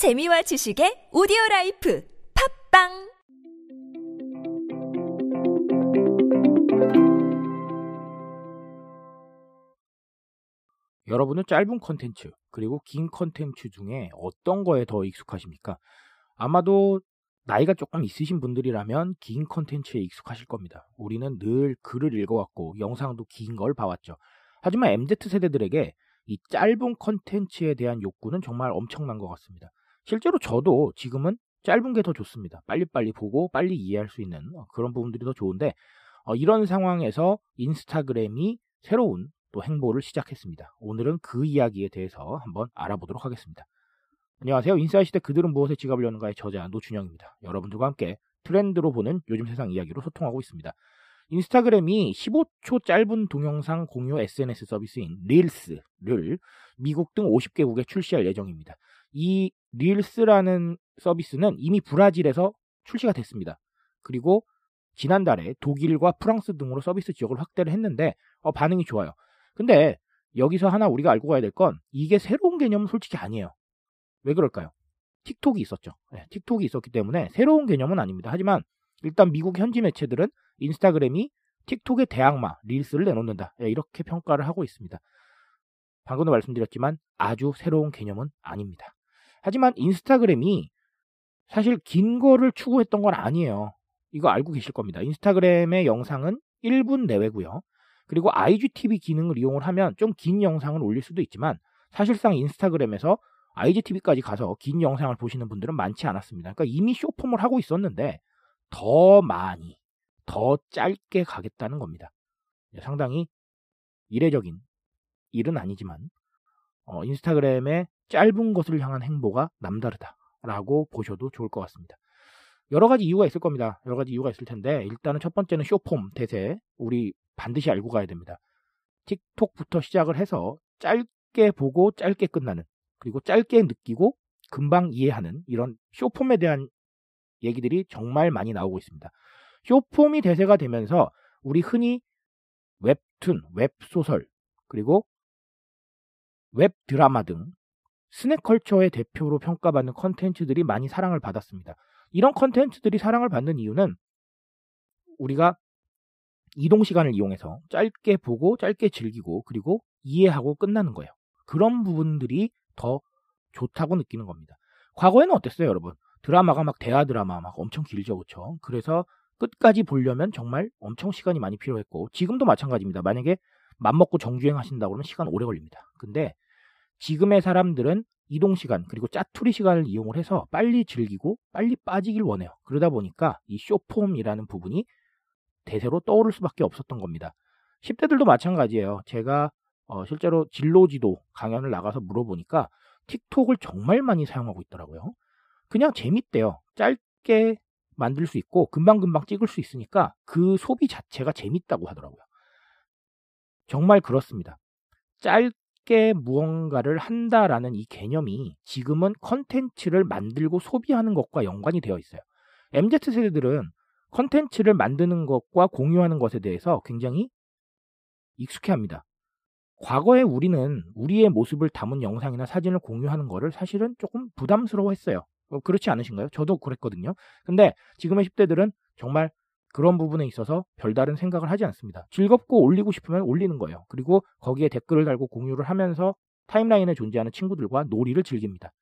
재미와 지식의 오디오 라이프 팝빵 여러분은 짧은 컨텐츠 그리고 긴 컨텐츠 중에 어떤 거에 더 익숙하십니까? 아마도 나이가 조금 있으신 분들이라면 긴 컨텐츠에 익숙하실 겁니다. 우리는 늘 글을 읽어왔고 영상도 긴 걸 봐왔죠. 하지만 MZ세대들에게 이 짧은 컨텐츠에 대한 욕구는 정말 엄청난 것 같습니다. 실제로 저도 지금은 짧은 게 더 좋습니다. 빨리빨리 보고 빨리 이해할 수 있는 어, 그런 부분들이 더 좋은데 어, 이런 상황에서 인스타그램이 새로운 또 행보를 시작했습니다. 오늘은 그 이야기에 대해서 한번 알아보도록 하겠습니다. 안녕하세요. 인사이 시대 그들은 무엇에 지갑을 여는가의 저자 노준영입니다. 여러분들과 함께 트렌드로 보는 요즘 세상 이야기로 소통하고 있습니다. 인스타그램이 15초 짧은 동영상 공유 SNS 서비스인 릴스를 미국 등 50개국에 출시할 예정입니다. 이 릴스라는 서비스는 이미 브라질에서 출시가 됐습니다. 그리고 지난달에 독일과 프랑스 등으로 서비스 지역을 확대를 했는데 어, 반응이 좋아요. 근데 여기서 하나 우리가 알고 가야 될 건 이게 새로운 개념은 솔직히 아니에요. 왜 그럴까요? 틱톡이 있었죠. 네, 틱톡이 있었기 때문에 새로운 개념은 아닙니다. 하지만 일단 미국 현지 매체들은 인스타그램이 틱톡의 대항마 릴스를 내놓는다. 네, 이렇게 평가를 하고 있습니다. 방금도 말씀드렸지만 아주 새로운 개념은 아닙니다. 하지만 인스타그램이 사실 긴 거를 추구했던 건 아니에요. 이거 알고 계실 겁니다. 인스타그램의 영상은 1분 내외고요. 그리고 IGTV 기능을 이용을 하면 좀 긴 영상을 올릴 수도 있지만 사실상 인스타그램에서 IGTV까지 가서 긴 영상을 보시는 분들은 많지 않았습니다. 그러니까 이미 쇼폼을 하고 있었는데 더 많이, 더 짧게 가겠다는 겁니다. 상당히 이례적인 일은 아니지만 어, 인스타그램의 짧은 것을 향한 행보가 남다르다라고 보셔도 좋을 것 같습니다. 여러 가지 이유가 있을 겁니다. 여러 가지 이유가 있을 텐데 일단은 첫 번째는 쇼폼 대세 우리 반드시 알고 가야 됩니다. 틱톡부터 시작을 해서 짧게 보고 짧게 끝나는 그리고 짧게 느끼고 금방 이해하는 이런 쇼폼에 대한 얘기들이 정말 많이 나오고 있습니다. 쇼폼이 대세가 되면서 우리 흔히 웹툰, 웹소설, 그리고 웹 드라마 등 snack culture의 대표로 평가받는 컨텐츠들이 많이 사랑을 받았습니다. 이런 컨텐츠들이 사랑을 받는 이유는 우리가 이동 시간을 이용해서 짧게 보고 짧게 즐기고 그리고 이해하고 끝나는 거예요. 그런 부분들이 더 좋다고 느끼는 겁니다. 과거에는 어땠어요, 여러분? 드라마가 막 대화 드라마 막 엄청 길죠, 그렇죠? 그래서 끝까지 보려면 정말 엄청 시간이 많이 필요했고 지금도 마찬가지입니다. 만약에 맘먹고 정주행 하신다 그러면 시간 오래 걸립니다. 근데 지금의 사람들은 이동 시간 그리고 짜투리 시간을 이용을 해서 빨리 즐기고 빨리 빠지길 원해요. 그러다 보니까 이 쇼폼이라는 부분이 대세로 떠오를 수밖에 없었던 겁니다. 10대들도 마찬가지예요. 제가 어, 실제로 진로지도 강연을 나가서 물어보니까 틱톡을 정말 많이 사용하고 있더라고요. 그냥 재밌대요. 짧게 만들 수 있고 금방금방 찍을 수 있으니까 그 소비 자체가 재밌다고 하더라고요. 정말 그렇습니다. 짧게 무언가를 한다라는 이 개념이 지금은 컨텐츠를 만들고 소비하는 것과 연관이 되어 있어요. MZ 세대들은 컨텐츠를 만드는 것과 공유하는 것에 대해서 굉장히 익숙해 합니다. 과거에 우리는 우리의 모습을 담은 영상이나 사진을 공유하는 것을 사실은 조금 부담스러워 했어요. 어, 그렇지 않으신가요? 저도 그랬거든요. 근데 지금의 10대들은 정말 그런 부분에 있어서 별다른 생각을 하지 않습니다. 즐겁고 올리고 싶으면 올리는 거예요. 그리고 거기에 댓글을 달고 공유를 하면서 타임라인에 존재하는 친구들과 놀이를 즐깁니다.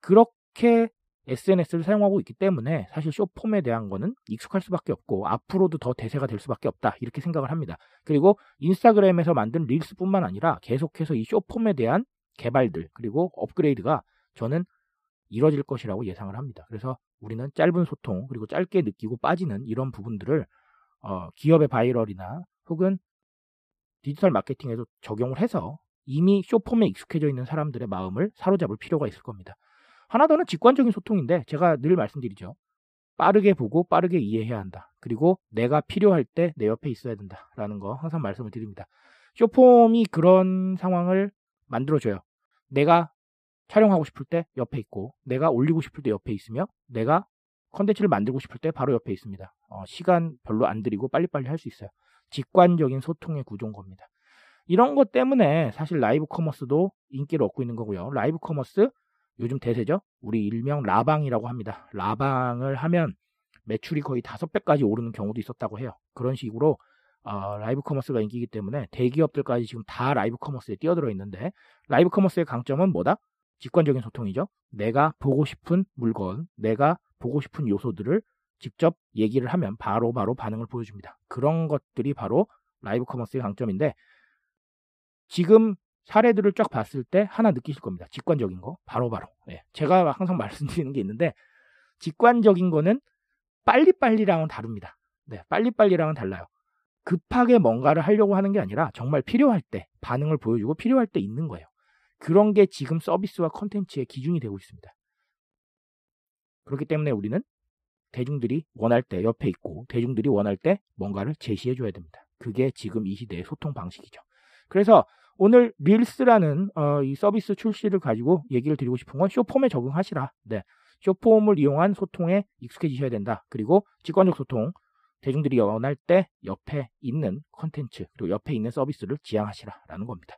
그렇게 SNS를 사용하고 있기 때문에 사실 쇼폼에 대한 거는 익숙할 수밖에 없고 앞으로도 더 대세가 될 수밖에 없다 이렇게 생각을 합니다. 그리고 인스타그램에서 만든 릴스뿐만 아니라 계속해서 이 쇼폼에 대한 개발들 그리고 업그레이드가 저는 이뤄질 것이라고 예상을 합니다. 그래서 우리는 짧은 소통 그리고 짧게 느끼고 빠지는 이런 부분들을 어, 기업의 viral이나 혹은 디지털 마케팅에도 적용을 해서 이미 쇼폼에 익숙해져 있는 사람들의 마음을 사로잡을 필요가 있을 겁니다. 하나 더는 직관적인 소통인데 제가 늘 말씀드리죠. 빠르게 보고 빠르게 이해해야 한다. 그리고 내가 필요할 때 내 옆에 있어야 된다라는 거 항상 말씀을 드립니다. 쇼폼이 그런 상황을 만들어줘요. 내가 촬영하고 싶을 때 옆에 있고 내가 올리고 싶을 때 옆에 있으며 내가 컨텐츠를 만들고 싶을 때 바로 옆에 있습니다. 어, 시간 별로 안 들이고 빨리빨리 할 수 있어요. 직관적인 소통의 구조인 겁니다. 이런 것 때문에 사실 live commerce도 인기를 얻고 있는 거고요. live commerce 요즘 대세죠. 우리 일명 라방이라고 합니다. 라방을 하면 매출이 거의 다섯 배까지 오르는 경우도 있었다고 해요. 그런 식으로 어, live commerce가 인기이기 때문에 대기업들까지 지금 다 live commerce에 뛰어들어 있는데 live commerce의 강점은 뭐다? 직관적인 소통이죠. 내가 보고 싶은 물건, 내가 보고 싶은 요소들을 직접 얘기를 하면 바로바로 바로 반응을 보여줍니다. 그런 것들이 바로 live commerce의 강점인데 지금 사례들을 쫙 봤을 때 하나 느끼실 겁니다. 직관적인 거 바로바로. 바로. 네. 제가 항상 말씀드리는 게 있는데 직관적인 거는 빨리빨리랑은 다릅니다. 네, 빨리빨리랑은 달라요. 급하게 뭔가를 하려고 하는 게 아니라 정말 필요할 때 반응을 보여주고 필요할 때 있는 거예요. 그런 게 지금 서비스와 컨텐츠의 기준이 되고 있습니다. 그렇기 때문에 우리는 대중들이 원할 때 옆에 있고 대중들이 원할 때 뭔가를 제시해 줘야 됩니다. 그게 지금 이 시대의 소통 방식이죠. 그래서 오늘 릴스라는 어, 이 서비스 출시를 가지고 얘기를 드리고 싶은 건 쇼폼에 적응하시라. 네. 쇼폼을 이용한 소통에 익숙해지셔야 된다. 그리고 직관적 소통, 대중들이 원할 때 옆에 있는 컨텐츠, 그리고 옆에 있는 서비스를 지향하시라라는 겁니다.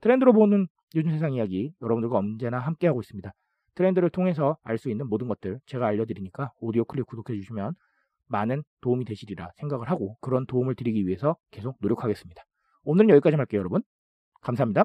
트렌드로 보는 요즘 세상 이야기 여러분들과 언제나 함께하고 있습니다. 트렌드를 통해서 알 수 있는 모든 것들 제가 알려드리니까 오디오 클립 구독해 주시면 많은 도움이 되시리라 생각을 하고 그런 도움을 드리기 위해서 계속 노력하겠습니다. 오늘은 여기까지 할게요, 여러분. 감사합니다.